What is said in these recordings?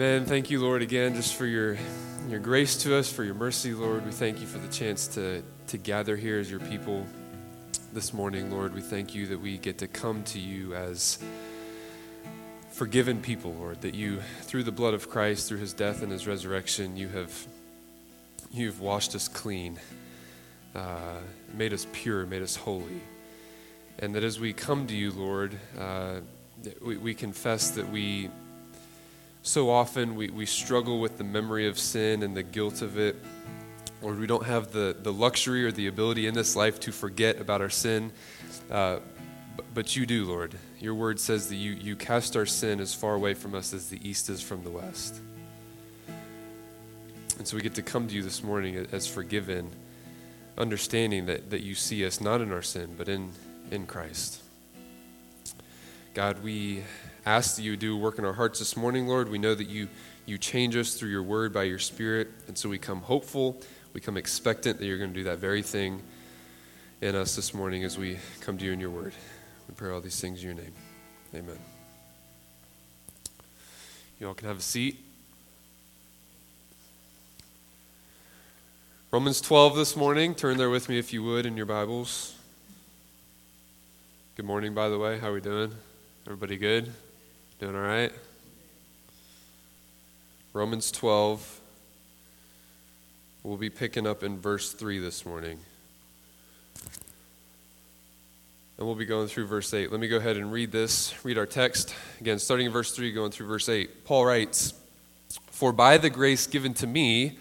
Amen. Thank you, Lord, again, just for your, your grace to us, for your mercy, Lord. We thank you for the chance to, to gather here as your people this morning, Lord. We thank you that we get to come to you as forgiven people, Lord, that you, through the blood of Christ, through his death and his resurrection, you have you've washed us clean, uh, made us pure, made us holy. And that as we come to you, Lord, uh, we, we confess that we so often we, we struggle with the memory of sin and the guilt of it. Lord, we don't have the, the luxury or the ability in this life to forget about our sin. Uh, but, but you do, Lord. Your word says that you, you cast our sin as far away from us as the east is from the west. And so we get to come to you this morning as forgiven, understanding that, that you see us not in our sin, but in, in Christ. God, we ask that you do work in our hearts this morning, Lord. We know that you, you change us through your word by your spirit. And so we come hopeful, we come expectant that you're going to do that very thing in us this morning as we come to you in your word. We pray all these things in your name. Amen. You all can have a seat. Romans 12 this morning. Turn there with me if you would in your Bibles. Good morning, by the way. How are we doing? Everybody good? Doing all right? Romans 12. We'll be picking up in verse 3 this morning. And we'll be going through verse 8. Let me go ahead and read this, read our text. Again, starting in verse 3, going through verse 8. Paul writes For by the grace given to me,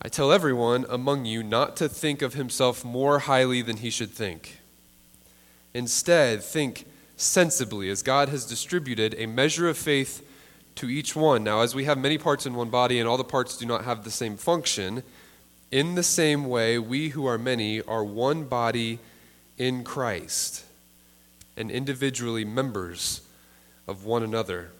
I tell everyone among you not to think of himself more highly than he should think. Instead, think sensibly as God has distributed a measure of faith to each one. Now, as we have many parts in one body and all the parts do not have the same function, in the same way, we who are many are one body in Christ and individually members of one another.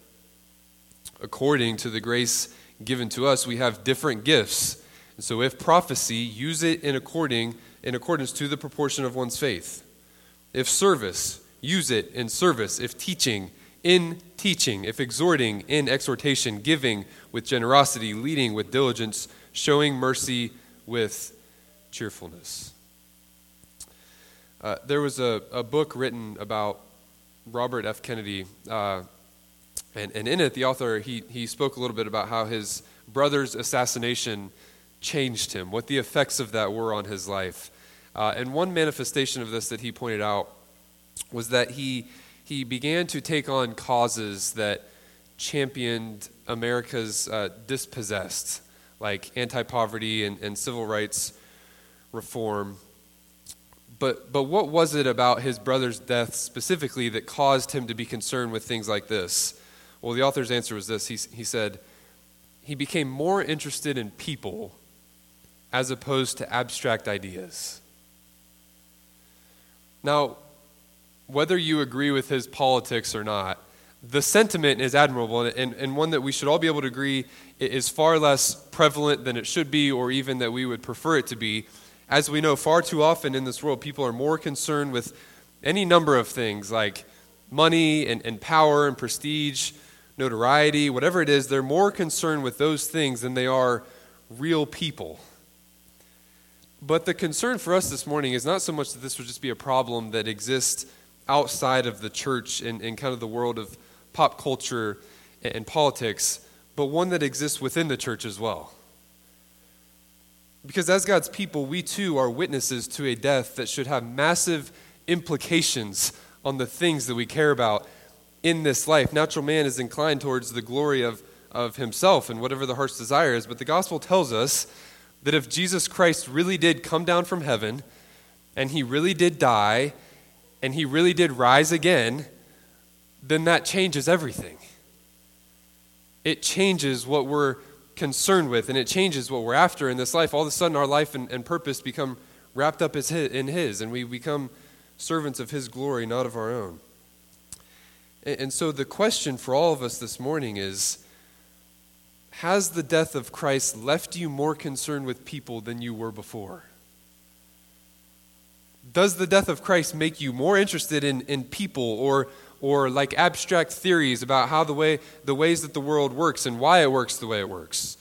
According to the grace given to us, we have different gifts. And so if prophecy, use it in according in accordance to the proportion of one's faith. If service, use it in service. If teaching, in teaching. If exhorting, in exhortation. Giving with generosity. Leading with diligence. Showing mercy with cheerfulness. Uh, there was a, a book written about Robert F. Kennedy, uh, and, and in it, the author he, he spoke a little bit about how his brother's assassination changed him, what the effects of that were on his life. Uh, and one manifestation of this that he pointed out was that he, he began to take on causes that championed America's uh, dispossessed, like anti poverty and, and civil rights reform. But, but what was it about his brother's death specifically that caused him to be concerned with things like this? Well, the author's answer was this he, he said, he became more interested in people as opposed to abstract ideas. Now, whether you agree with his politics or not, the sentiment is admirable and, and one that we should all be able to agree is far less prevalent than it should be or even that we would prefer it to be. As we know, far too often in this world, people are more concerned with any number of things like money and, and power and prestige, notoriety, whatever it is. They're more concerned with those things than they are real people. But the concern for us this morning is not so much that this would just be a problem that exists outside of the church and, and kind of the world of pop culture and, and politics, but one that exists within the church as well. Because as God's people, we too are witnesses to a death that should have massive implications on the things that we care about in this life. Natural man is inclined towards the glory of, of himself and whatever the heart's desire is, but the gospel tells us that if Jesus Christ really did come down from heaven and he really did die and he really did rise again, then that changes everything. It changes what we're concerned with and it changes what we're after in this life. All of a sudden, our life and, and purpose become wrapped up in His, and we become servants of His glory, not of our own. And, and so, the question for all of us this morning is Has the death of Christ left you more concerned with people than you were before? Does the death of Christ make you more interested in, in people or, or like abstract theories about how the way the ways that the world works and why it works the way it works?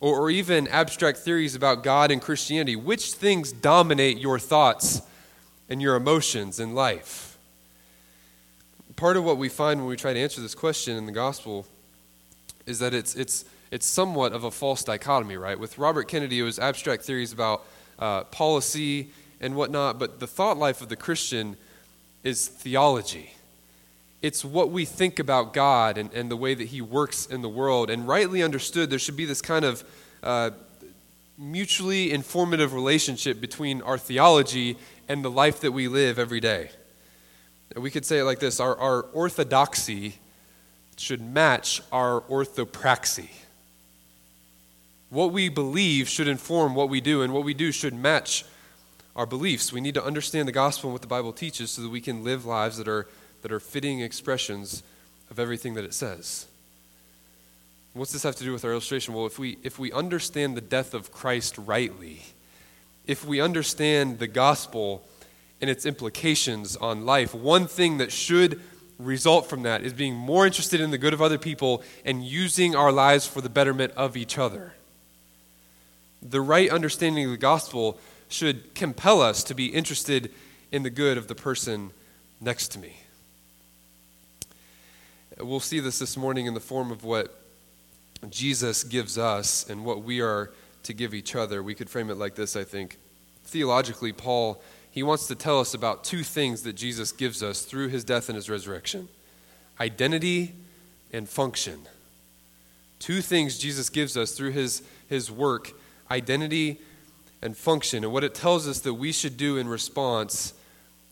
Or, or even abstract theories about god and christianity? Which things dominate your thoughts and your emotions in life? Part of what we find when we try to answer this question in the gospel is that it's it's it's somewhat of a false dichotomy right? With robert kennedy it was abstract theories about uh, policy and whatnot but the thought life of the christian is theology it's what we think about God and, and the way that He works in the world. And rightly understood, there should be this kind of uh, mutually informative relationship between our theology and the life that we live every day. We could say it like this our, our orthodoxy should match our orthopraxy. What we believe should inform what we do, and what we do should match our beliefs. We need to understand the gospel and what the Bible teaches so that we can live lives that are that are fitting expressions of everything that it says. What's this have to do with our illustration? Well, if we, if we understand the death of Christ rightly, if we understand the gospel and its implications on life, one thing that should result from that is being more interested in the good of other people and using our lives for the betterment of each other. The right understanding of the gospel should compel us to be interested in the good of the person next to me. We'll see this this morning in the form of what Jesus gives us and what we are to give each other. We could frame it like this, I think. Theologically, Paul, he wants to tell us about two things that Jesus gives us through his death and his resurrection identity and function. Two things Jesus gives us through his, his work identity and function. And what it tells us that we should do in response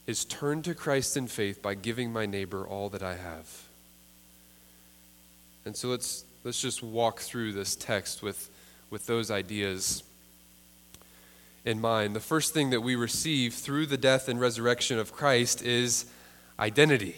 is turn to Christ in faith by giving my neighbor all that I have. And so let's, let's just walk through this text with, with those ideas in mind. The first thing that we receive through the death and resurrection of Christ is identity.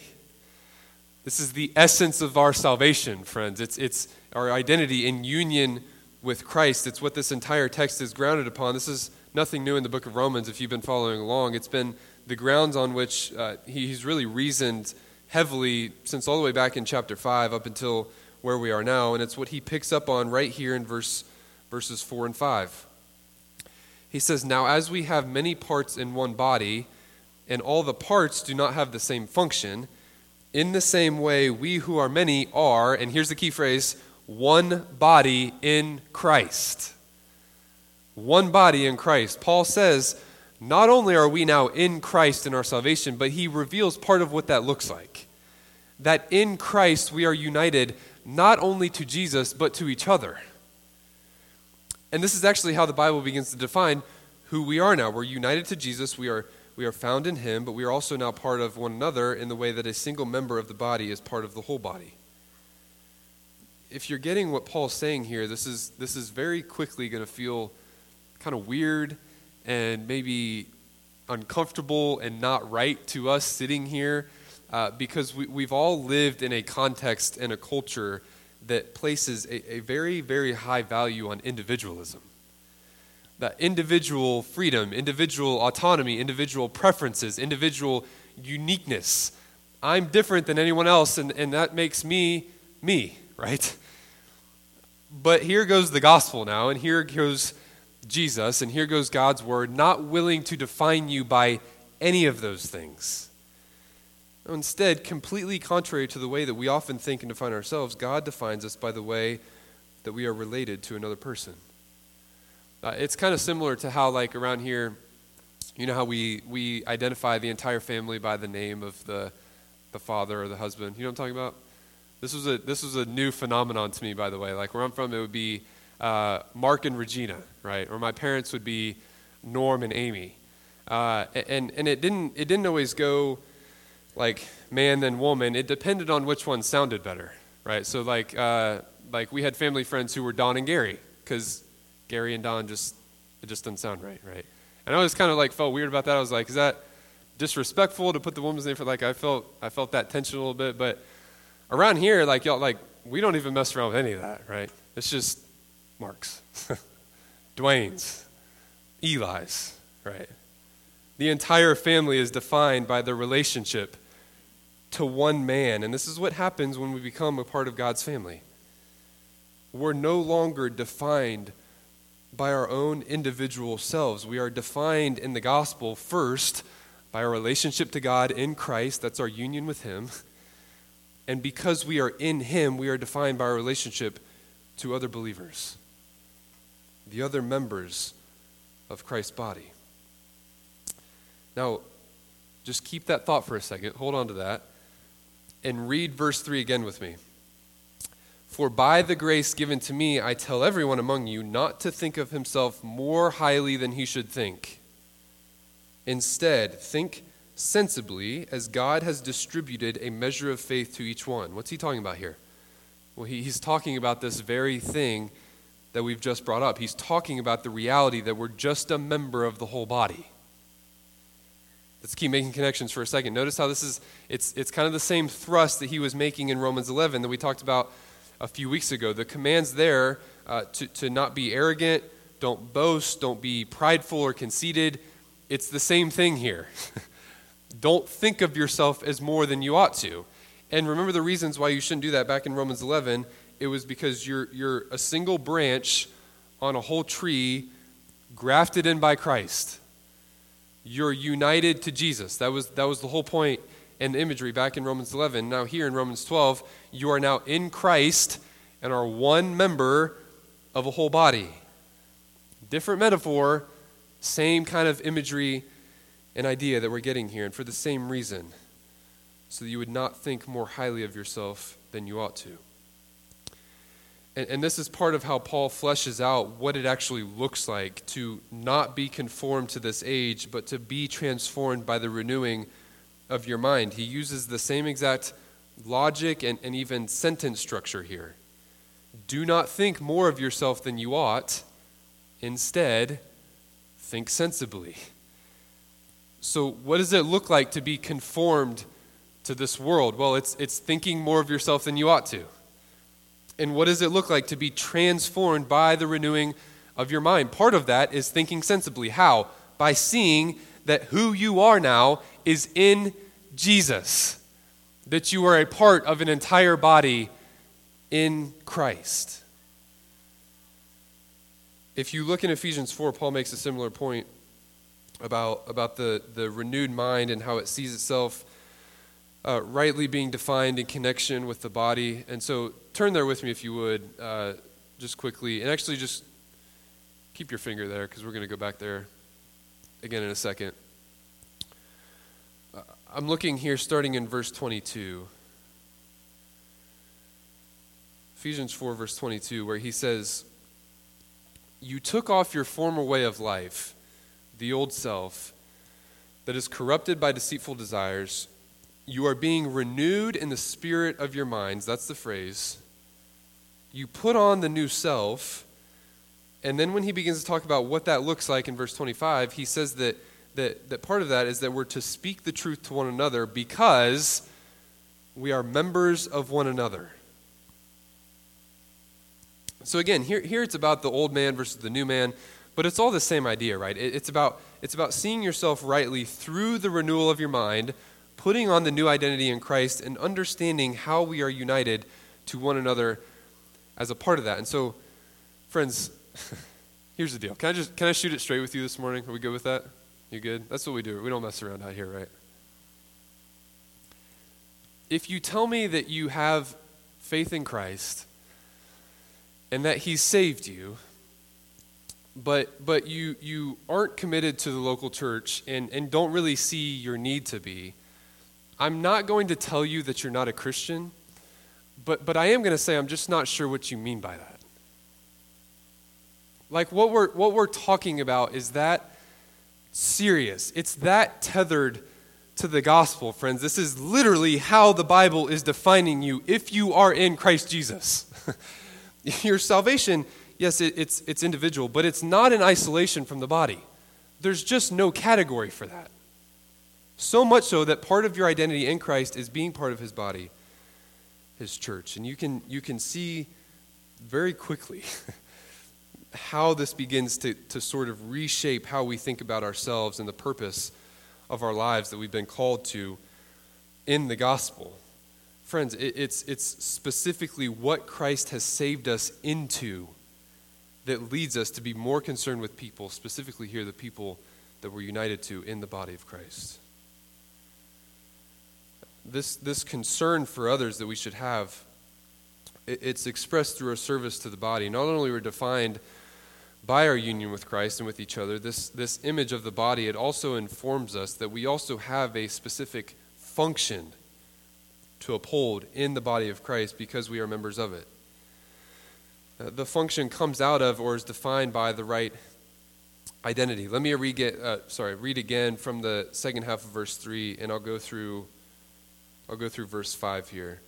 This is the essence of our salvation, friends. It's, it's our identity in union with Christ. It's what this entire text is grounded upon. This is nothing new in the book of Romans if you've been following along. It's been the grounds on which uh, he, he's really reasoned heavily since all the way back in chapter 5 up until where we are now, and it's what he picks up on right here in verse, verses 4 and 5. He says, Now, as we have many parts in one body, and all the parts do not have the same function, in the same way, we who are many are, and here's the key phrase, one body in Christ. One body in Christ. Paul says, not only are we now in Christ in our salvation, but he reveals part of what that looks like. That in Christ we are united not only to Jesus, but to each other. And this is actually how the Bible begins to define who we are now. We're united to Jesus, we are, we are found in Him, but we are also now part of one another in the way that a single member of the body is part of the whole body. If you're getting what Paul's saying here, this is, this is very quickly going to feel kind of weird and maybe uncomfortable and not right to us sitting here uh, because we, we've all lived in a context and a culture that places a, a very, very high value on individualism. That individual freedom, individual autonomy, individual preferences, individual uniqueness. I'm different than anyone else, and, and that makes me me, right? But here goes the gospel now, and here goes Jesus, and here goes God's word, not willing to define you by any of those things. Instead, completely contrary to the way that we often think and define ourselves, God defines us by the way that we are related to another person. Uh, it's kind of similar to how, like, around here, you know how we, we identify the entire family by the name of the, the father or the husband. You know what I'm talking about? This was a, this was a new phenomenon to me, by the way. Like, where I'm from, it would be uh, Marc and Regina, right? Or my parents would be Norm and Amy. Uh, and, and it, didn't, it didn't always go like man than woman, it depended on which one sounded better, right? So like uh, like we had family friends who were Don and Gary because Gary and Don just it just doesn't sound right, right? And I was kind of like felt weird about that. I was like, is that disrespectful to put the woman's name for like I felt I felt that tension a little bit, but around here like y'all like we don't even mess around with any of that, right? It's just Marc's, Dwayne's, Eli's, right? The entire family is defined by the relationship to one man. And this is what happens when we become a part of God's family. We're no longer defined by our own individual selves. We are defined in the gospel first by our relationship to God in Christ. That's our union with Him. And because we are in Him, we are defined by our relationship to other believers, the other members of Christ's body. Now, just keep that thought for a second. Hold on to that. And read verse 3 again with me. For by the grace given to me, I tell everyone among you not to think of himself more highly than he should think. Instead, think sensibly as God has distributed a measure of faith to each one. What's he talking about here? Well, he, he's talking about this very thing that we've just brought up. He's talking about the reality that we're just a member of the whole body. Let's keep making connections for a second. Notice how this is, it's, it's kind of the same thrust that he was making in Romans 11 that we talked about a few weeks ago. The commands there uh, to, to not be arrogant, don't boast, don't be prideful or conceited. It's the same thing here. don't think of yourself as more than you ought to. And remember the reasons why you shouldn't do that back in Romans 11. It was because you're, you're a single branch on a whole tree grafted in by Christ. You're united to Jesus. That was, that was the whole point and imagery back in Romans 11. Now, here in Romans 12, you are now in Christ and are one member of a whole body. Different metaphor, same kind of imagery and idea that we're getting here, and for the same reason, so that you would not think more highly of yourself than you ought to. And, and, this is part of how Paul fleshes out what it actually looks like to not be conformed to this age, but to be transformed by the renewing of your mind. He uses the same exact logic and, and even sentence structure here. Do not think more of yourself than you ought. Instead, think sensibly. So, what does it look like to be conformed to this world? Well, it's, it's thinking more of yourself than you ought to. And what does it look like to be transformed by the renewing of your mind? Part of that is thinking sensibly. How? By seeing that who you are now is in Jesus, that you are a part of an entire body in Christ. If you look in Ephesians 4, Paul makes a similar point about, about the, the renewed mind and how it sees itself uh, rightly being defined in connection with the body. And so turn there with me if you would, uh, just quickly. And actually, just keep your finger there because we're going to go back there again in a second. Uh, I'm looking here starting in verse 22. Ephesians 4, verse 22, where he says, You took off your former way of life, the old self, that is corrupted by deceitful desires you are being renewed in the spirit of your minds. That's the phrase. You put on the new self. And then when he begins to talk about what that looks like in verse 25, he says that, that, that part of that is that we're to speak the truth to one another because we are members of one another. So again, here, here it's about the old man versus the new man, but it's all the same idea, right? It, it's, about, it's about seeing yourself rightly through the renewal of your mind putting on the new identity in Christ and understanding how we are united to one another as a part of that. And so, friends, here's the deal. Can I just can I shoot it straight with you this morning? Are we good with that? You good? That's what we do. We don't mess around out here, right? If you tell me that you have faith in Christ and that he saved you, but but you you aren't committed to the local church and, and don't really see your need to be, I'm not going to tell you that you're not a Christian, but, but I am going to say I'm just not sure what you mean by that. Like, what we're, what we're talking about is that serious. It's that tethered to the gospel, friends. This is literally how the Bible is defining you if you are in Christ Jesus. Your salvation, yes, it, it's, it's individual, but it's not in isolation from the body. There's just no category for that. So much so that part of your identity in Christ is being part of his body, his church. And you can, you can see very quickly how this begins to, to sort of reshape how we think about ourselves and the purpose of our lives that we've been called to in the gospel. Friends, it, it's, it's specifically what Christ has saved us into that leads us to be more concerned with people, specifically here, the people that we're united to in the body of Christ. This, this concern for others that we should have, it, it's expressed through our service to the body. Not only are we defined by our union with Christ and with each other, this, this image of the body, it also informs us that we also have a specific function to uphold in the body of Christ because we are members of it. Uh, the function comes out of or is defined by the right identity. Let me read, uh, sorry, read again from the second half of verse 3, and I'll go through, I'll go through verse 5 here.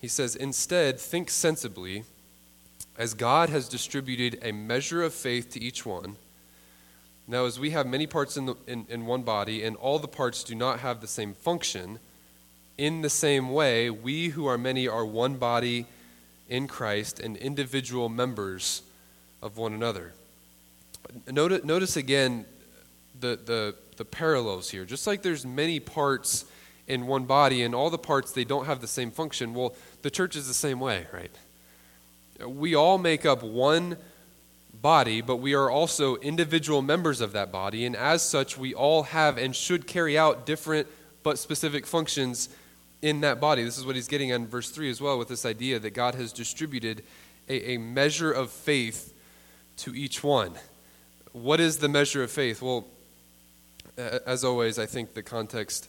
He says, Instead, think sensibly as God has distributed a measure of faith to each one, now as we have many parts in, the, in, in one body, and all the parts do not have the same function, in the same way, we who are many are one body in Christ and individual members of one another. Notice, notice again the, the, the parallels here. Just like there's many parts in one body, and all the parts, they don't have the same function. Well, the church is the same way, right? We all make up one body, but we are also individual members of that body, and as such, we all have and should carry out different but specific functions in that body. This is what he's getting on verse 3 as well, with this idea that God has distributed a, a measure of faith to each one. What is the measure of faith? Well, as always, I think the context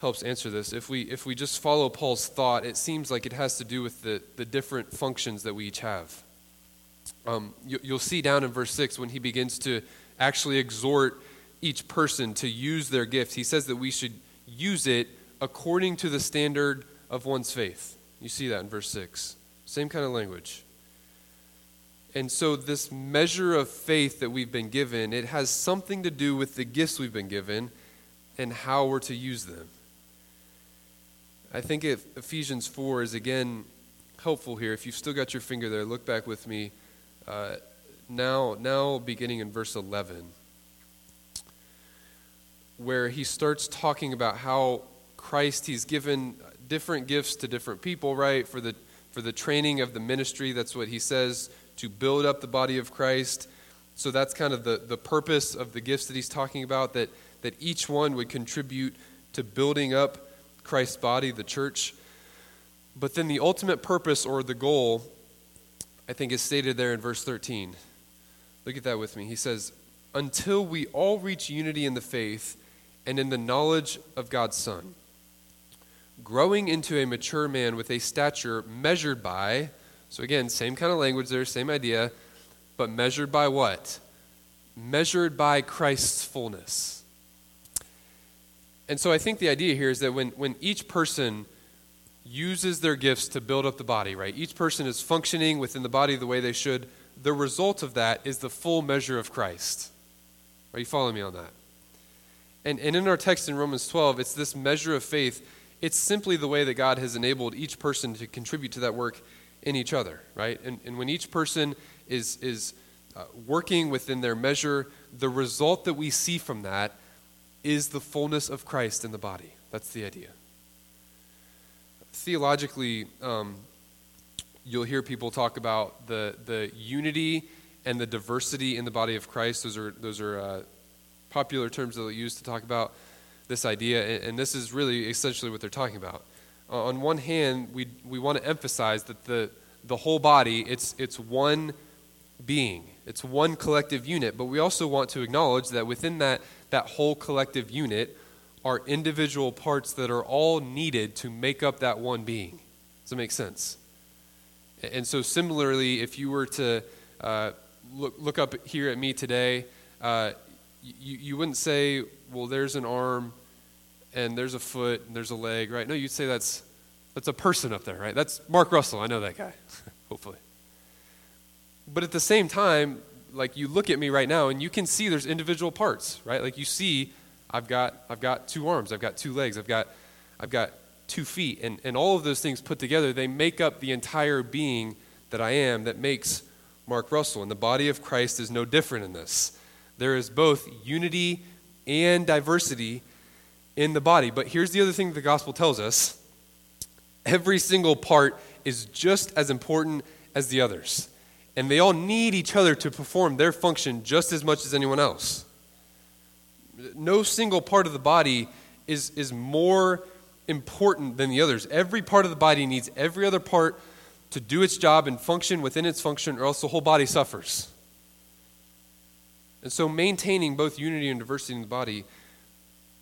helps answer this. If we, if we just follow Paul's thought, it seems like it has to do with the, the different functions that we each have. Um, you, you'll see down in verse 6 when he begins to actually exhort each person to use their gifts, he says that we should use it according to the standard of one's faith. You see that in verse 6. Same kind of language. And so, this measure of faith that we've been given, it has something to do with the gifts we've been given and how we're to use them. I think Ephesians 4 is again helpful here. If you've still got your finger there, look back with me. Uh, now, now, beginning in verse 11, where he starts talking about how Christ, he's given different gifts to different people, right? For the, for the training of the ministry, that's what he says, to build up the body of Christ. So that's kind of the, the purpose of the gifts that he's talking about, that, that each one would contribute to building up Christ's body, the church. But then the ultimate purpose or the goal, I think, is stated there in verse 13. Look at that with me. He says, Until we all reach unity in the faith and in the knowledge of God's Son, growing into a mature man with a stature measured by, so again, same kind of language there, same idea, but measured by what? Measured by Christ's fullness. And so I think the idea here is that when, when each person uses their gifts to build up the body, right? Each person is functioning within the body the way they should. The result of that is the full measure of Christ. Are you following me on that? And, and in our text in Romans 12, it's this measure of faith. It's simply the way that God has enabled each person to contribute to that work in each other, right? And, and when each person is, is uh, working within their measure, the result that we see from that is the fullness of Christ in the body. That's the idea. Theologically, um, you'll hear people talk about the, the unity and the diversity in the body of Christ. Those are, those are uh, popular terms that they'll use to talk about this idea, and, this is really essentially what they're talking about. Uh, on one hand, we, we want to emphasize that the, the whole body, it's, it's one being. It's one collective unit, but we also want to acknowledge that within that that whole collective unit are individual parts that are all needed to make up that one being. Does that make sense? And so, similarly, if you were to uh, look, look up here at me today, uh, you, you wouldn't say, well, there's an arm and there's a foot and there's a leg, right? No, you'd say that's, that's a person up there, right? That's Marc Russell. I know that guy, hopefully. But at the same time, like you look at me right now and you can see there's individual parts, right? Like you see I've got I've got two arms, I've got two legs, I've got I've got two feet and, and all of those things put together, they make up the entire being that I am that makes Marc Russell. And the body of Christ is no different in this. There is both unity and diversity in the body. But here's the other thing the gospel tells us every single part is just as important as the others. And they all need each other to perform their function just as much as anyone else. No single part of the body is, is more important than the others. Every part of the body needs every other part to do its job and function within its function, or else the whole body suffers. And so, maintaining both unity and diversity in the body,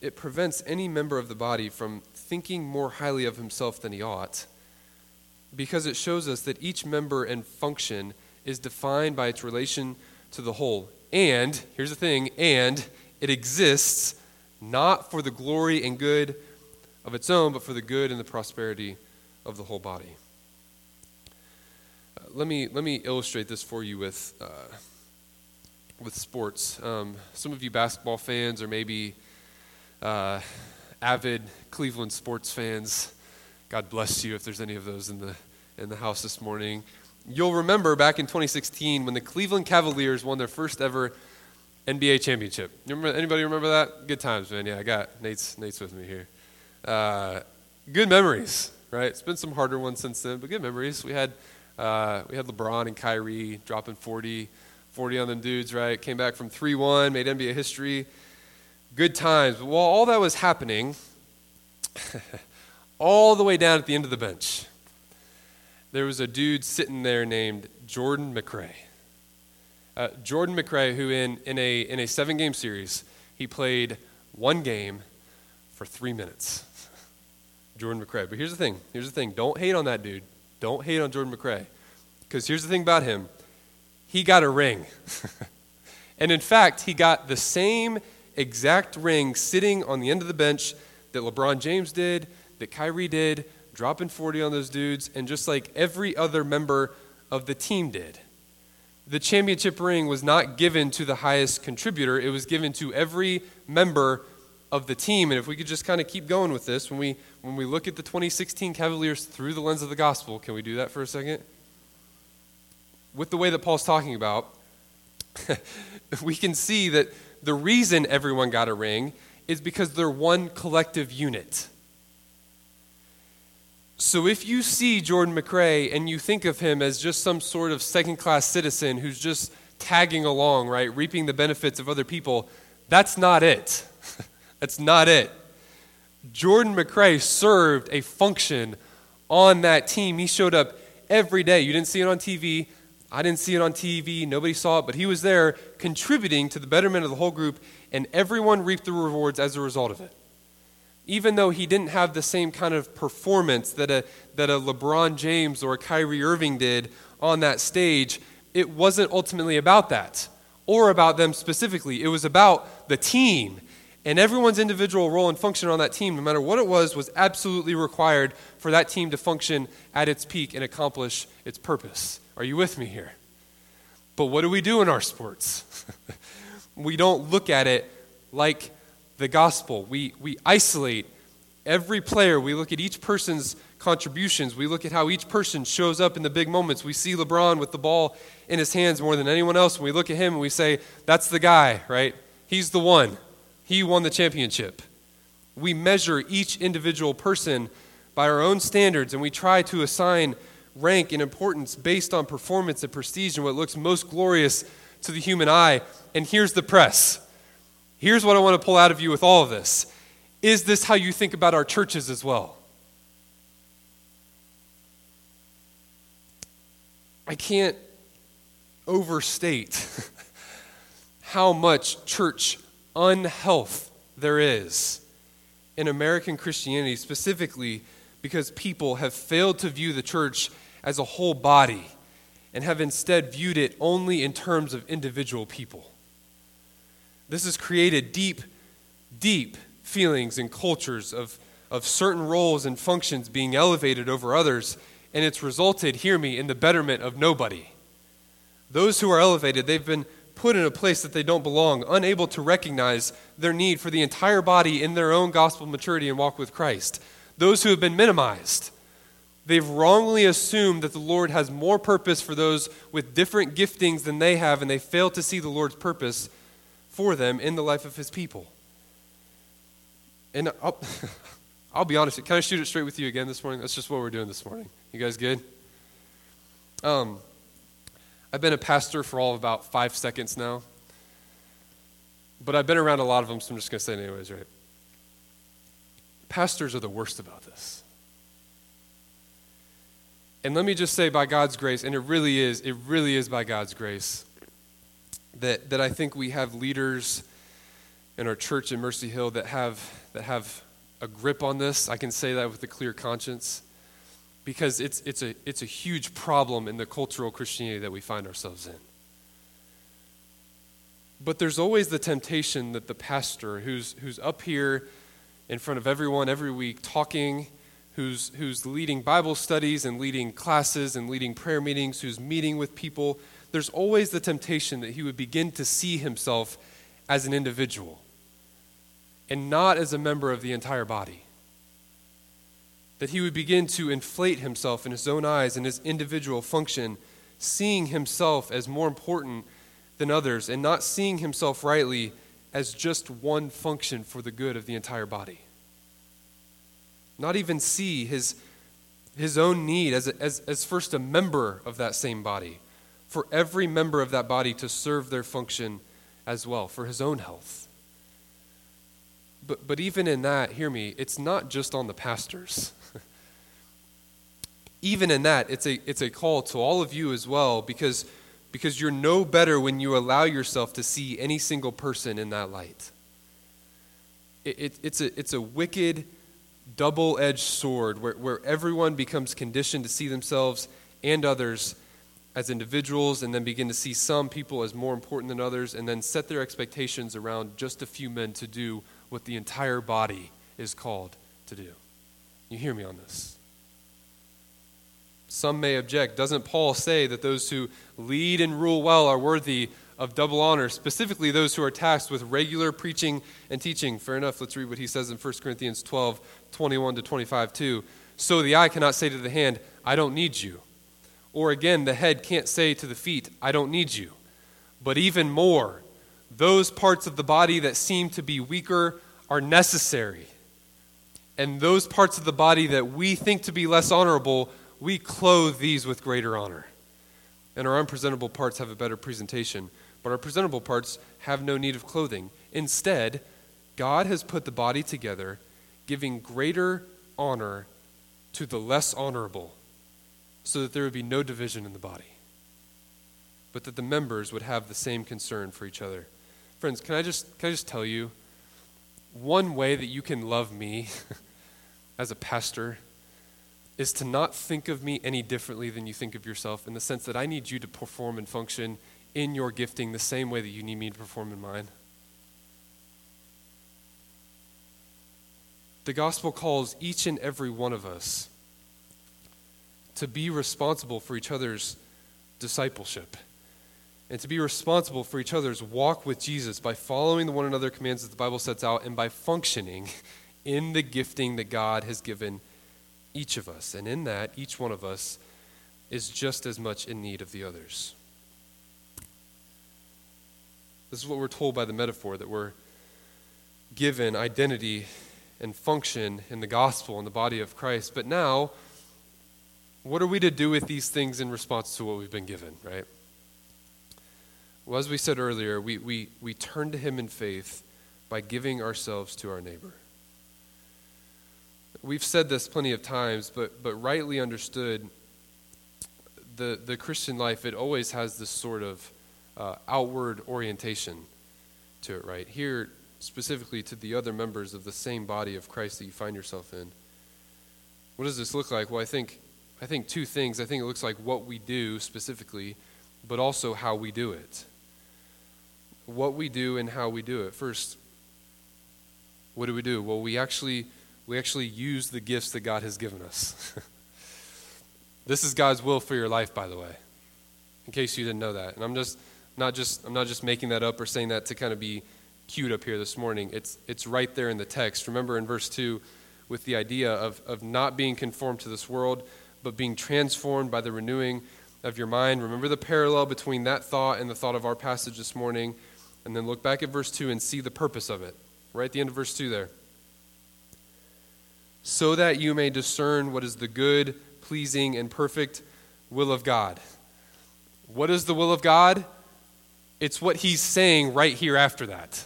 it prevents any member of the body from thinking more highly of himself than he ought, because it shows us that each member and function is defined by its relation to the whole. And, here's the thing, and it exists not for the glory and good of its own, but for the good and the prosperity of the whole body. Uh, let, me, let me illustrate this for you with, uh, with sports. Um, some of you basketball fans, or maybe uh, avid Cleveland sports fans, God bless you if there's any of those in the, in the house this morning. You'll remember back in 2016 when the Cleveland Cavaliers won their first ever NBA championship. Remember, anybody remember that? Good times, man. Yeah, I got Nate's, Nate's with me here. Uh, good memories, right? It's been some harder ones since then, but good memories. We had, uh, we had LeBron and Kyrie dropping 40, 40 on them dudes, right? Came back from 3 1, made NBA history. Good times. But while all that was happening, all the way down at the end of the bench, there was a dude sitting there named Jordan McRae. Uh, Jordan McRae, who in, in a, in a seven game series, he played one game for three minutes. Jordan McRae. But here's the thing. Here's the thing. Don't hate on that dude. Don't hate on Jordan McRae. Because here's the thing about him. He got a ring. and in fact, he got the same exact ring sitting on the end of the bench that LeBron James did, that Kyrie did, dropping 40 on those dudes, and just like every other member of the team did. The championship ring was not given to the highest contributor, it was given to every member of the team. And if we could just kind of keep going with this, when we, when we look at the 2016 Cavaliers through the lens of the gospel, can we do that for a second? With the way that Paul's talking about, we can see that the reason everyone got a ring is because they're one collective unit. So if you see Jordan McRae and you think of him as just some sort of second class citizen who's just tagging along, right, reaping the benefits of other people, that's not it. That's not it. Jordan McRae served a function on that team. He showed up every day. You didn't see it on TV. I didn't see it on TV. Nobody saw it, but he was there contributing to the betterment of the whole group, and everyone reaped the rewards as a result of it. Even though he didn't have the same kind of performance that a, that a LeBron James or a Kyrie Irving did on that stage, it wasn't ultimately about that or about them specifically. It was about the team and everyone's individual role and function on that team, no matter what it was, was absolutely required for that team to function at its peak and accomplish its purpose. Are you with me here? But what do we do in our sports? we don't look at it like the gospel. We, we isolate every player. We look at each person's contributions. We look at how each person shows up in the big moments. We see LeBron with the ball in his hands more than anyone else. And we look at him and we say, that's the guy, right? He's the one. He won the championship. We measure each individual person by our own standards and we try to assign rank and importance based on performance and prestige and what looks most glorious to the human eye. And here's the press. Here's what I want to pull out of you with all of this. Is this how you think about our churches as well? I can't overstate how much church unhealth there is in American Christianity, specifically because people have failed to view the church as a whole body and have instead viewed it only in terms of individual people. This has created deep, deep feelings and cultures of, of certain roles and functions being elevated over others, and it's resulted, hear me, in the betterment of nobody. Those who are elevated, they've been put in a place that they don't belong, unable to recognize their need for the entire body in their own gospel maturity and walk with Christ. Those who have been minimized, they've wrongly assumed that the Lord has more purpose for those with different giftings than they have, and they fail to see the Lord's purpose for them in the life of his people. and I'll, I'll be honest. Can I shoot it straight with you again this morning? That's just what we're doing this morning. You guys good? Um, I've been a pastor for all about five seconds now. But I've been around a lot of them, so I'm just going to say it anyways, right? Pastors are the worst about this. And let me just say, by God's grace, and it really is, it really is by God's grace, that, that I think we have leaders in our church in Mercy Hill that have, that have a grip on this. I can say that with a clear conscience because it's, it's, a, it's a huge problem in the cultural Christianity that we find ourselves in. But there's always the temptation that the pastor who's, who's up here in front of everyone every week talking, who's, who's leading Bible studies and leading classes and leading prayer meetings, who's meeting with people, there's always the temptation that he would begin to see himself as an individual and not as a member of the entire body. That he would begin to inflate himself in his own eyes and his individual function, seeing himself as more important than others and not seeing himself rightly as just one function for the good of the entire body. Not even see his, his own need as, as, as first a member of that same body, for every member of that body to serve their function as well, for his own health. But, but even in that, hear me, it's not just on the pastors. even in that, it's a, it's a call to all of you as well, because because you're no better when you allow yourself to see any single person in that light. It, it, it's, a, it's a wicked, double edged sword where, where everyone becomes conditioned to see themselves and others as individuals and then begin to see some people as more important than others and then set their expectations around just a few men to do what the entire body is called to do. You hear me on this? Some may object. Doesn't Paul say that those who lead and rule well are worthy of double honor, specifically those who are tasked with regular preaching and teaching? Fair enough. Let's read what he says in 1 Corinthians 12 21 to 25, too. So the eye cannot say to the hand, I don't need you. Or again, the head can't say to the feet, I don't need you. But even more, those parts of the body that seem to be weaker are necessary. And those parts of the body that we think to be less honorable we clothe these with greater honor. And our unpresentable parts have a better presentation, but our presentable parts have no need of clothing. Instead, God has put the body together, giving greater honor to the less honorable, so that there would be no division in the body, but that the members would have the same concern for each other. Friends, can I just, can I just tell you one way that you can love me as a pastor is to not think of me any differently than you think of yourself in the sense that I need you to perform and function in your gifting the same way that you need me to perform in mine. The gospel calls each and every one of us to be responsible for each other's discipleship and to be responsible for each other's walk with Jesus by following the one another commands that the Bible sets out and by functioning in the gifting that God has given each of us. And in that, each one of us is just as much in need of the others. This is what we're told by the metaphor that we're given identity and function in the gospel in the body of Christ. But now, what are we to do with these things in response to what we've been given, right? Well, as we said earlier, we, we, we turn to Him in faith by giving ourselves to our neighbor. We've said this plenty of times, but, but rightly understood, the, the Christian life, it always has this sort of uh, outward orientation to it, right? Here, specifically to the other members of the same body of Christ that you find yourself in. What does this look like? Well, I think, I think two things. I think it looks like what we do specifically, but also how we do it. What we do and how we do it. First, what do we do? Well, we actually we actually use the gifts that God has given us. this is God's will for your life, by the way, in case you didn't know that. And I'm just not just I'm not just making that up or saying that to kind of be cute up here this morning. It's it's right there in the text. Remember in verse two, with the idea of of not being conformed to this world, but being transformed by the renewing of your mind. Remember the parallel between that thought and the thought of our passage this morning, and then look back at verse two and see the purpose of it. Right at the end of verse two there. So that you may discern what is the good, pleasing, and perfect will of God. What is the will of God? It's what he's saying right here after that.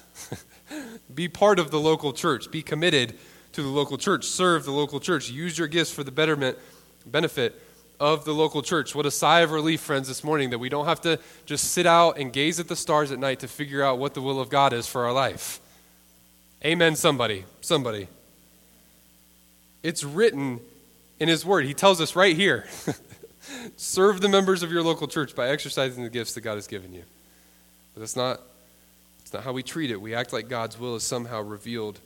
Be part of the local church. Be committed to the local church. Serve the local church. Use your gifts for the betterment, benefit of the local church. What a sigh of relief, friends, this morning that we don't have to just sit out and gaze at the stars at night to figure out what the will of God is for our life. Amen, somebody. Somebody. It's written in His Word. He tells us right here serve the members of your local church by exercising the gifts that God has given you. But that's not, that's not how we treat it. We act like God's will is somehow revealed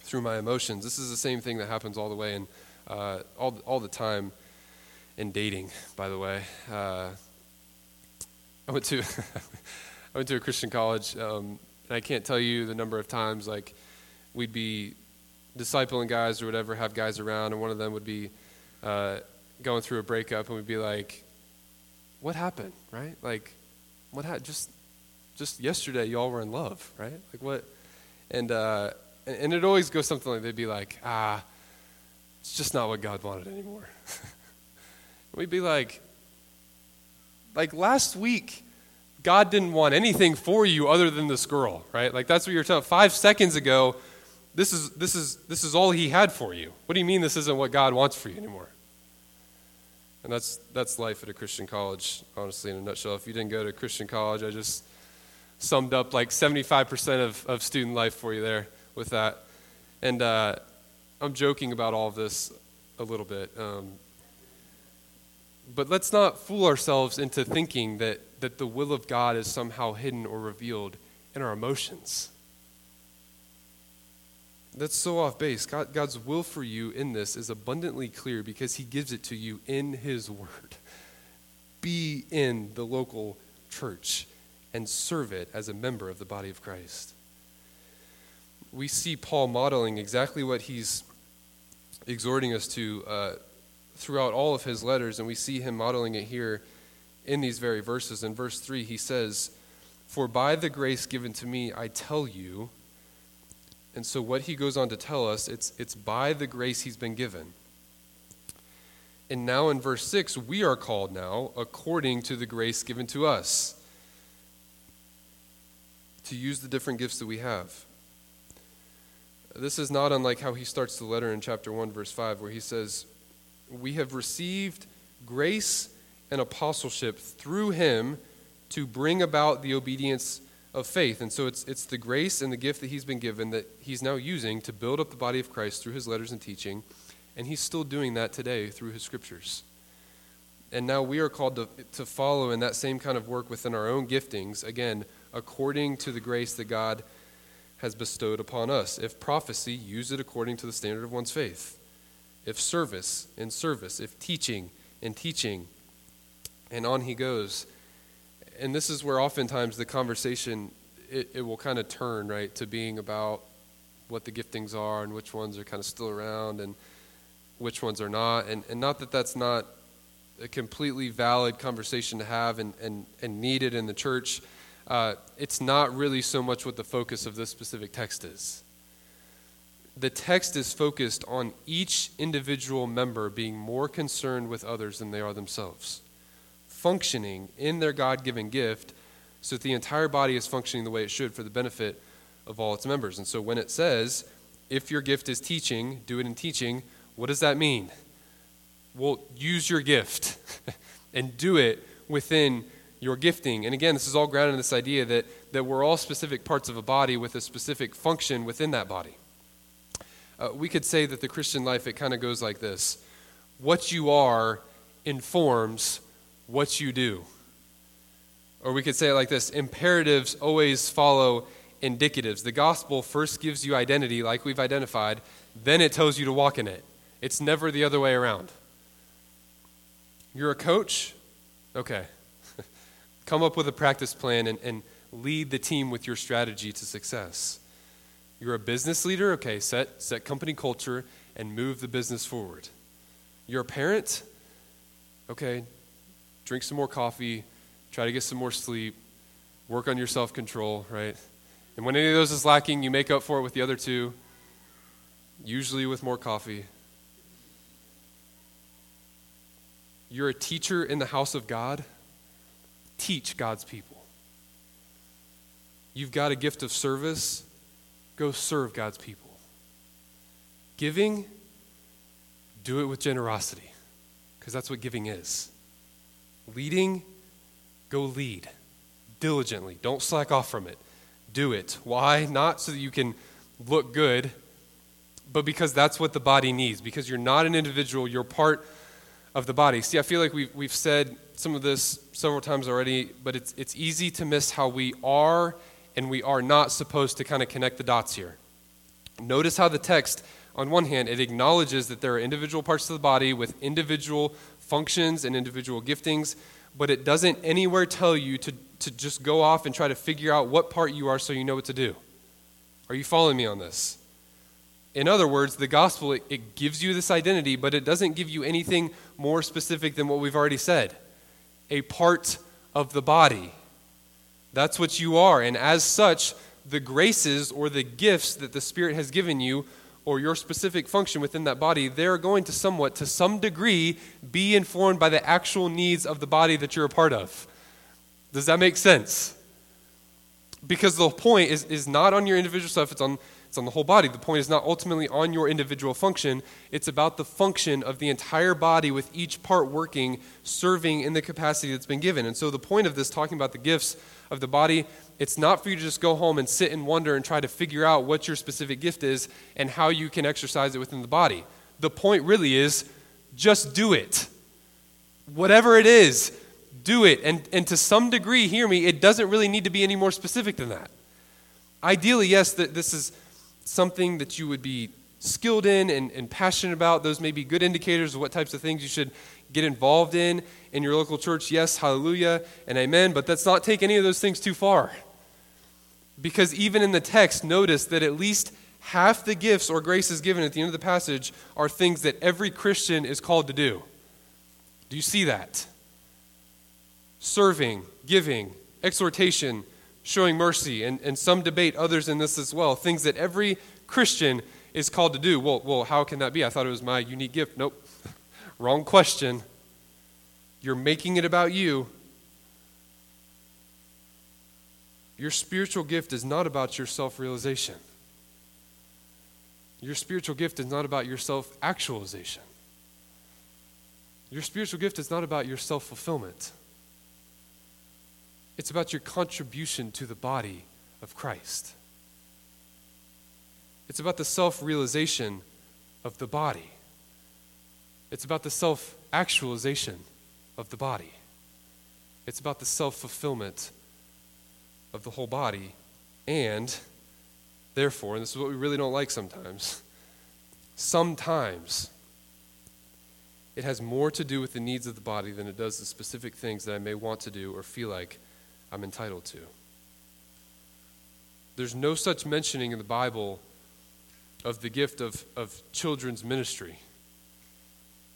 through my emotions. This is the same thing that happens all the way and uh, all, all the time in dating, by the way. Uh, I went to I went to a Christian college, um, and I can't tell you the number of times like we'd be discipling guys or whatever, have guys around, and one of them would be uh, going through a breakup, and we'd be like, "What happened?" Right? Like, what happened? Just just yesterday, y'all were in love, right? Like what? And uh, and it always goes something like they'd be like, ah, it's just not what God wanted anymore. we'd be like, like last week, God didn't want anything for you other than this girl, right? Like that's what you're telling. Five seconds ago, this is this is this is all He had for you. What do you mean this isn't what God wants for you anymore? And that's that's life at a Christian college, honestly, in a nutshell. If you didn't go to a Christian college, I just summed up like 75% of, of student life for you there with that. And uh, I'm joking about all of this a little bit. Um, but let's not fool ourselves into thinking that, that the will of God is somehow hidden or revealed in our emotions. That's so off base. God, God's will for you in this is abundantly clear because He gives it to you in His Word. Be in the local church and serve it as a member of the body of Christ we see Paul modeling exactly what he's exhorting us to uh, throughout all of his letters, and we see him modeling it here in these very verses. In verse 3, he says, For by the grace given to me, I tell you. And so, what he goes on to tell us, it's, it's by the grace he's been given. And now in verse 6, we are called now according to the grace given to us to use the different gifts that we have. This is not unlike how he starts the letter in chapter 1, verse 5, where he says, We have received grace and apostleship through him to bring about the obedience of faith. And so it's, it's the grace and the gift that he's been given that he's now using to build up the body of Christ through his letters and teaching. And he's still doing that today through his scriptures. And now we are called to, to follow in that same kind of work within our own giftings, again, according to the grace that God has bestowed upon us. If prophecy, use it according to the standard of one's faith. If service, in service. If teaching, in teaching. And on he goes. And this is where oftentimes the conversation it, it will kind of turn, right, to being about what the giftings are and which ones are kind of still around and which ones are not. And, and not that that's not a completely valid conversation to have and, and, and needed in the church uh, it's not really so much what the focus of this specific text is. The text is focused on each individual member being more concerned with others than they are themselves, functioning in their God given gift so that the entire body is functioning the way it should for the benefit of all its members. And so when it says, if your gift is teaching, do it in teaching, what does that mean? Well, use your gift and do it within your gifting. And again, this is all grounded in this idea that, that we're all specific parts of a body with a specific function within that body. Uh, we could say that the Christian life, it kind of goes like this what you are informs what you do. Or we could say it like this imperatives always follow indicatives. The gospel first gives you identity, like we've identified, then it tells you to walk in it. It's never the other way around. You're a coach? Okay, Come up with a practice plan and, and lead the team with your strategy to success. You're a business leader? Okay, set, set company culture and move the business forward. You're a parent? Okay, drink some more coffee, try to get some more sleep, work on your self control, right? And when any of those is lacking, you make up for it with the other two. usually with more coffee. You're a teacher in the house of God. Teach God's people. You've got a gift of service. Go serve God's people. Giving, do it with generosity, because that's what giving is. Leading, go lead diligently. Don't slack off from it. Do it. Why? Not so that you can look good, but because that's what the body needs. Because you're not an individual, you're part of the body. See, I feel like we've, we've said some of this several times already, but it's, it's easy to miss how we are and we are not supposed to kind of connect the dots here. Notice how the text, on one hand, it acknowledges that there are individual parts of the body with individual functions and individual giftings, but it doesn't anywhere tell you to, to just go off and try to figure out what part you are so you know what to do. Are you following me on this? In other words, the gospel, it, it, gives you this identity, but it doesn't give you anything more specific than what we've already said a part of the body. That's what you are. And as such, the graces or the gifts that the Spirit has given you, or your specific function within that body, they're going to somewhat, to some degree, be informed by the actual needs of the body that you're a part of. Does that make sense? Because the point is, is not on your individual stuff, it's on, it's on the whole body. The point is not ultimately on your individual function, it's about the function of the entire body with each part working, serving in the capacity that's been given. And so the point of this, talking about the gifts of the body, it's not for you to just go home and sit and wonder and try to figure out what your specific gift is and how you can exercise it within the body. The point really is just do it. Whatever it is, do it. And, and to some degree, hear me, it doesn't really need to be any more specific than that. Ideally, yes, this is something that you would be skilled in and, and passionate about. Those may be good indicators of what types of things you should get involved in in your local church. Yes, hallelujah and amen. But let's not take any of those things too far. Because even in the text, notice that at least half the gifts or graces given at the end of the passage are things that every Christian is called to do. Do you see that? serving, giving, exhortation, showing mercy, and, and some debate others in this as well. Things that every Christian is called to do. Well, well, how can that be? I thought it was my unique gift. Nope. Wrong question. You're making it about you. Your spiritual gift is not about your self realization. Your spiritual gift is not about your self actualization. Your spiritual gift is not about your self fulfillment. It's about your contribution to the body of Christ. It's about the self realization of the body. It's about the self actualization of the body. It's about the self fulfillment of the whole body. And, therefore, and this is what we really don't like sometimes, sometimes it has more to do with the needs of the body than it does the specific things that I may want to do or feel like I'm entitled to. There's no such mentioning in the Bible of the gift of, of children's ministry.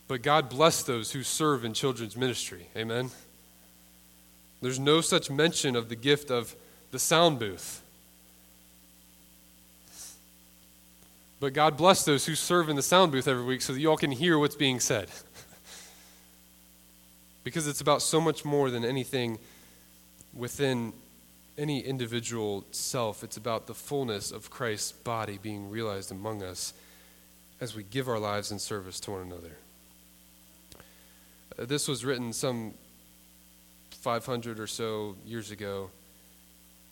But God bless those who serve in children's ministry. Amen? There's no such mention of the gift of the sound booth. But God bless those who serve in the sound booth every week so that you all can hear what's being said. because it's about so much more than anything within any individual self. It's about the fullness of Christ's body being realized among us as we give our lives in service to one another. Uh, this was written some 500 or so years ago,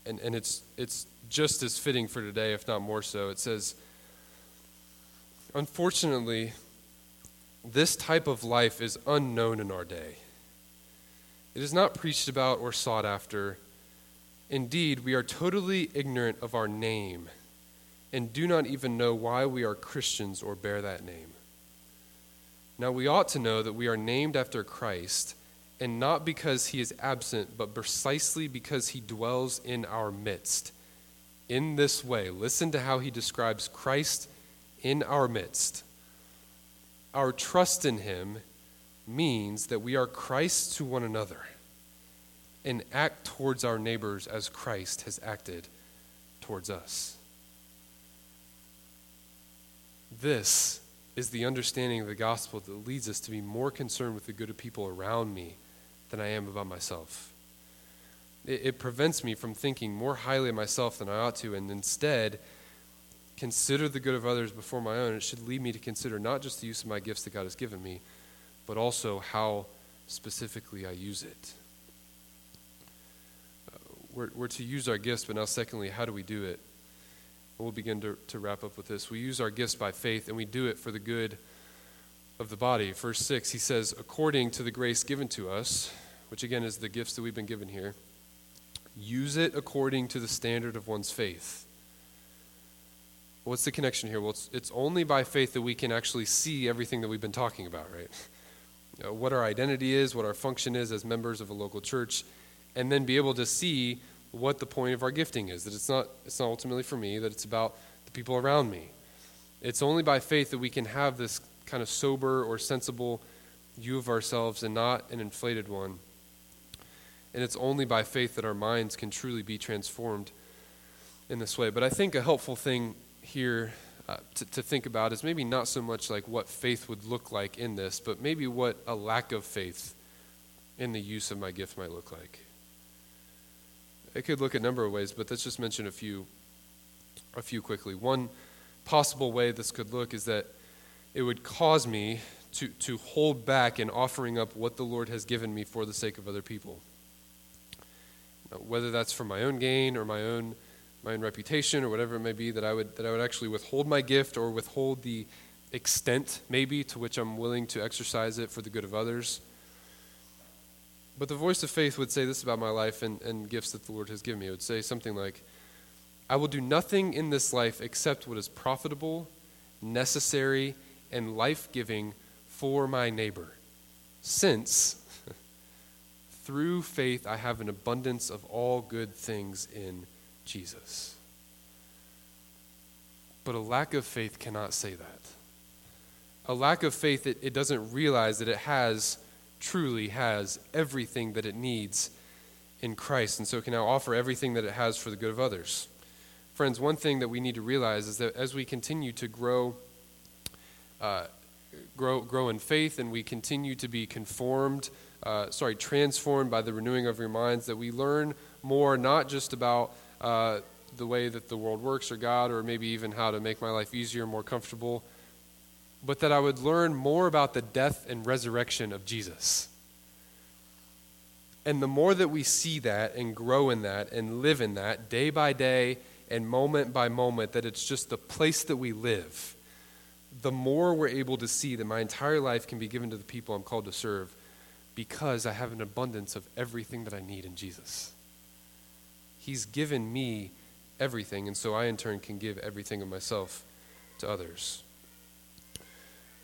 and, and it's, it's just as fitting for today, if not more so. It says, Unfortunately, this type of life is unknown in our day. It is not preached about or sought after. Indeed, we are totally ignorant of our name and do not even know why we are Christians or bear that name. Now, we ought to know that we are named after Christ, and not because he is absent, but precisely because he dwells in our midst. In this way, listen to how he describes Christ in our midst. Our trust in him means that we are Christ to one another and act towards our neighbors as Christ has acted towards us. This is the understanding of the gospel that leads us to be more concerned with the good of people around me than I am about myself. It, it prevents me from thinking more highly of myself than I ought to, and instead consider the good of others before my own. It should lead me to consider not just the use of my gifts that God has given me, but also how specifically I use it. Uh, we're, we're to use our gifts, but now, secondly, how do we do it? We'll begin to, to wrap up with this. We use our gifts by faith, and we do it for the good of the body. Verse 6, he says, according to the grace given to us, which again is the gifts that we've been given here, use it according to the standard of one's faith. What's the connection here? Well, it's, it's only by faith that we can actually see everything that we've been talking about, right? Uh, what our identity is, what our function is as members of a local church, and then be able to see what the point of our gifting is. That it's not, it's not ultimately for me, that it's about the people around me. It's only by faith that we can have this kind of sober or sensible view of ourselves and not an inflated one. And it's only by faith that our minds can truly be transformed in this way. But I think a helpful thing here uh, to, to think about is maybe not so much like what faith would look like in this, but maybe what a lack of faith in the use of my gift might look like. It could look a number of ways, but let's just mention a few, a few quickly. One possible way this could look is that it would cause me to, to hold back in offering up what the Lord has given me for the sake of other people. Whether that's for my own gain or my own my own reputation or whatever it may be, that I would, that I would actually withhold my gift or withhold the extent, maybe, to which I'm willing to exercise it for the good of others. But the voice of faith would say this about my life and, and gifts that the Lord has given me. It would say something like, I will do nothing in this life except what is profitable, necessary, and life giving for my neighbor, since through faith I have an abundance of all good things in Jesus. But a lack of faith cannot say that. A lack of faith, it, it doesn't realize that it has, truly has, everything that it needs in Christ, and so it can now offer everything that it has for the good of others. Friends, one thing that we need to realize is that as we continue to grow, uh, grow, grow in faith and we continue to be conformed, uh, sorry, transformed by the renewing of your minds, that we learn more not just about uh, the way that the world works or God, or maybe even how to make my life easier, more comfortable, but that I would learn more about the death and resurrection of Jesus. And the more that we see that and grow in that and live in that day by day and moment by moment, that it's just the place that we live, the more we're able to see that my entire life can be given to the people I'm called to serve because I have an abundance of everything that I need in Jesus. He's given me everything, and so I in turn can give everything of myself to others.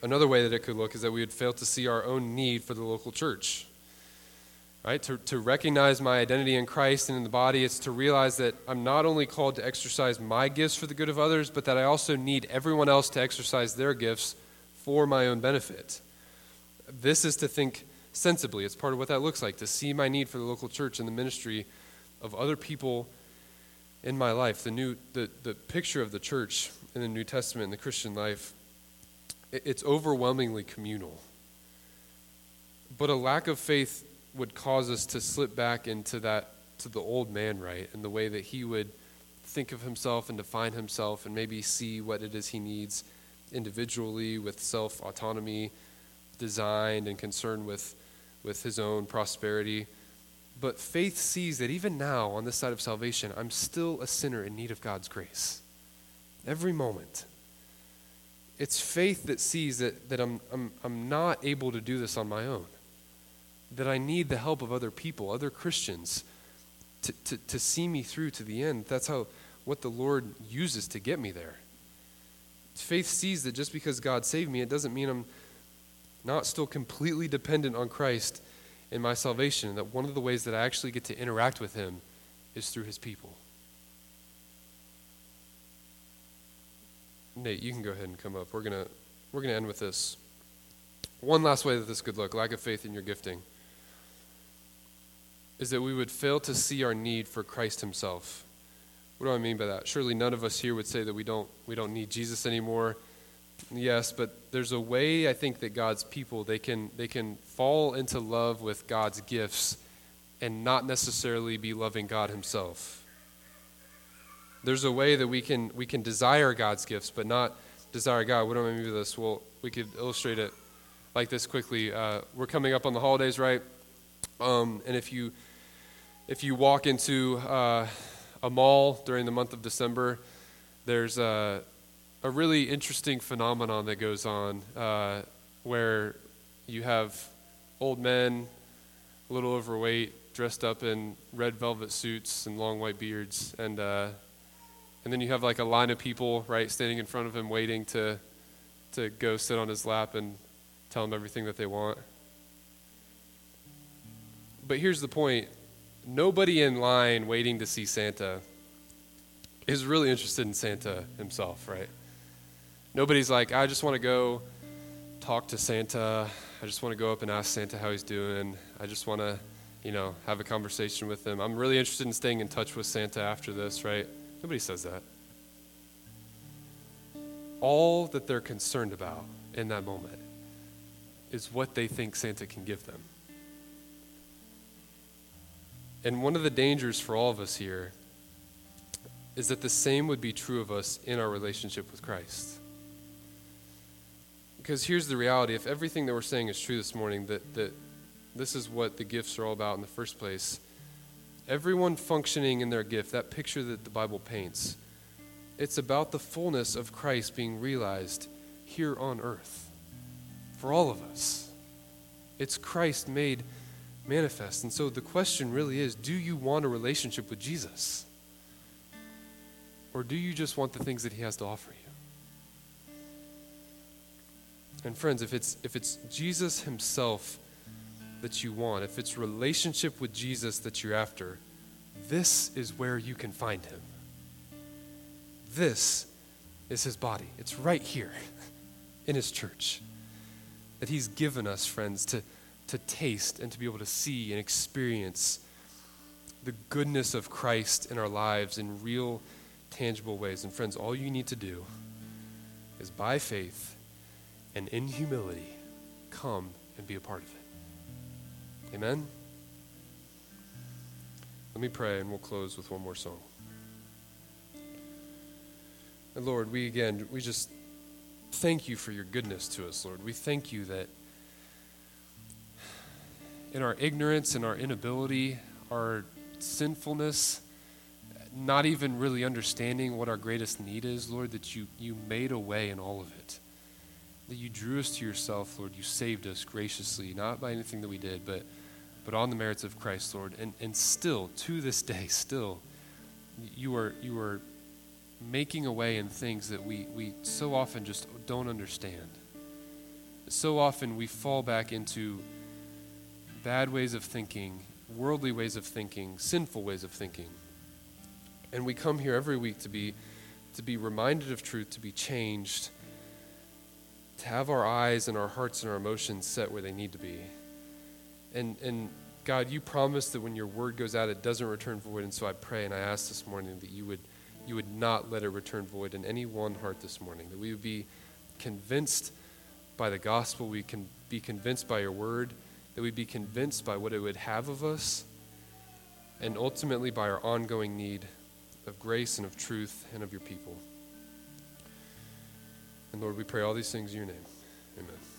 Another way that it could look is that we would fail to see our own need for the local church. Right? To, to recognize my identity in Christ and in the body, it's to realize that I'm not only called to exercise my gifts for the good of others, but that I also need everyone else to exercise their gifts for my own benefit. This is to think sensibly. It's part of what that looks like, to see my need for the local church and the ministry of other people in my life, the new the, the picture of the church in the New Testament in the Christian life, it, it's overwhelmingly communal. But a lack of faith would cause us to slip back into that to the old man, right? And the way that he would think of himself and define himself and maybe see what it is he needs individually with self autonomy designed and concerned with with his own prosperity but faith sees that even now, on this side of salvation, I'm still a sinner in need of God's grace. Every moment. It's faith that sees that, that I'm, I'm, I'm not able to do this on my own, that I need the help of other people, other Christians, to, to, to see me through to the end. That's how what the Lord uses to get me there. Faith sees that just because God saved me, it doesn't mean I'm not still completely dependent on Christ in my salvation, and that one of the ways that I actually get to interact with Him is through His people. Nate, you can go ahead and come up. We're gonna we're gonna end with this. One last way that this could look: lack of faith in your gifting, is that we would fail to see our need for Christ Himself. What do I mean by that? Surely none of us here would say that we don't we don't need Jesus anymore, Yes, but there's a way I think that God's people they can they can fall into love with God's gifts and not necessarily be loving God himself. There's a way that we can we can desire God's gifts but not desire God. What do I mean by this? Well, we could illustrate it like this quickly. Uh, we're coming up on the holidays, right? Um, and if you if you walk into uh, a mall during the month of December, there's a a really interesting phenomenon that goes on uh, where you have old men, a little overweight, dressed up in red velvet suits and long white beards, and uh, and then you have like a line of people right standing in front of him waiting to to go sit on his lap and tell him everything that they want. But here's the point: nobody in line waiting to see Santa is really interested in Santa himself, right? Nobody's like, I just want to go talk to Santa. I just want to go up and ask Santa how he's doing. I just want to, you know, have a conversation with him. I'm really interested in staying in touch with Santa after this, right? Nobody says that. All that they're concerned about in that moment is what they think Santa can give them. And one of the dangers for all of us here is that the same would be true of us in our relationship with Christ. Because here's the reality if everything that we're saying is true this morning, that, that this is what the gifts are all about in the first place, everyone functioning in their gift, that picture that the Bible paints, it's about the fullness of Christ being realized here on earth for all of us. It's Christ made manifest. And so the question really is do you want a relationship with Jesus? Or do you just want the things that he has to offer you? And friends, if it's if it's Jesus himself that you want, if it's relationship with Jesus that you're after, this is where you can find him. This is his body. It's right here in his church that he's given us, friends, to, to taste and to be able to see and experience the goodness of Christ in our lives in real, tangible ways. And, friends, all you need to do is by faith and in humility come and be a part of it. Amen? Let me pray and we'll close with one more song. And Lord, we again, we just thank you for your goodness to us, Lord. We thank you that in our ignorance and our inability, our sinfulness, not even really understanding what our greatest need is, Lord, that you, you made a way in all of it that you drew us to yourself, Lord. You saved us graciously, not by anything that we did, but, but on the merits of Christ, Lord. And, and still, to this day, still, you are, you are making a way in things that we, we so often just don't understand. So often we fall back into bad ways of thinking, worldly ways of thinking, sinful ways of thinking. And we come here every week to be, to be reminded of truth, to be changed to have our eyes and our hearts and our emotions set where they need to be. And, and God, you promised that when your word goes out, it doesn't return void. And so I pray and I ask this morning that you would, you would not let it return void in any one heart this morning, that we would be convinced by the gospel, we can be convinced by your word, that we'd be convinced by what it would have of us, and ultimately by our ongoing need of grace and of truth and of your people. And Lord, we pray all these things in your name. Amen.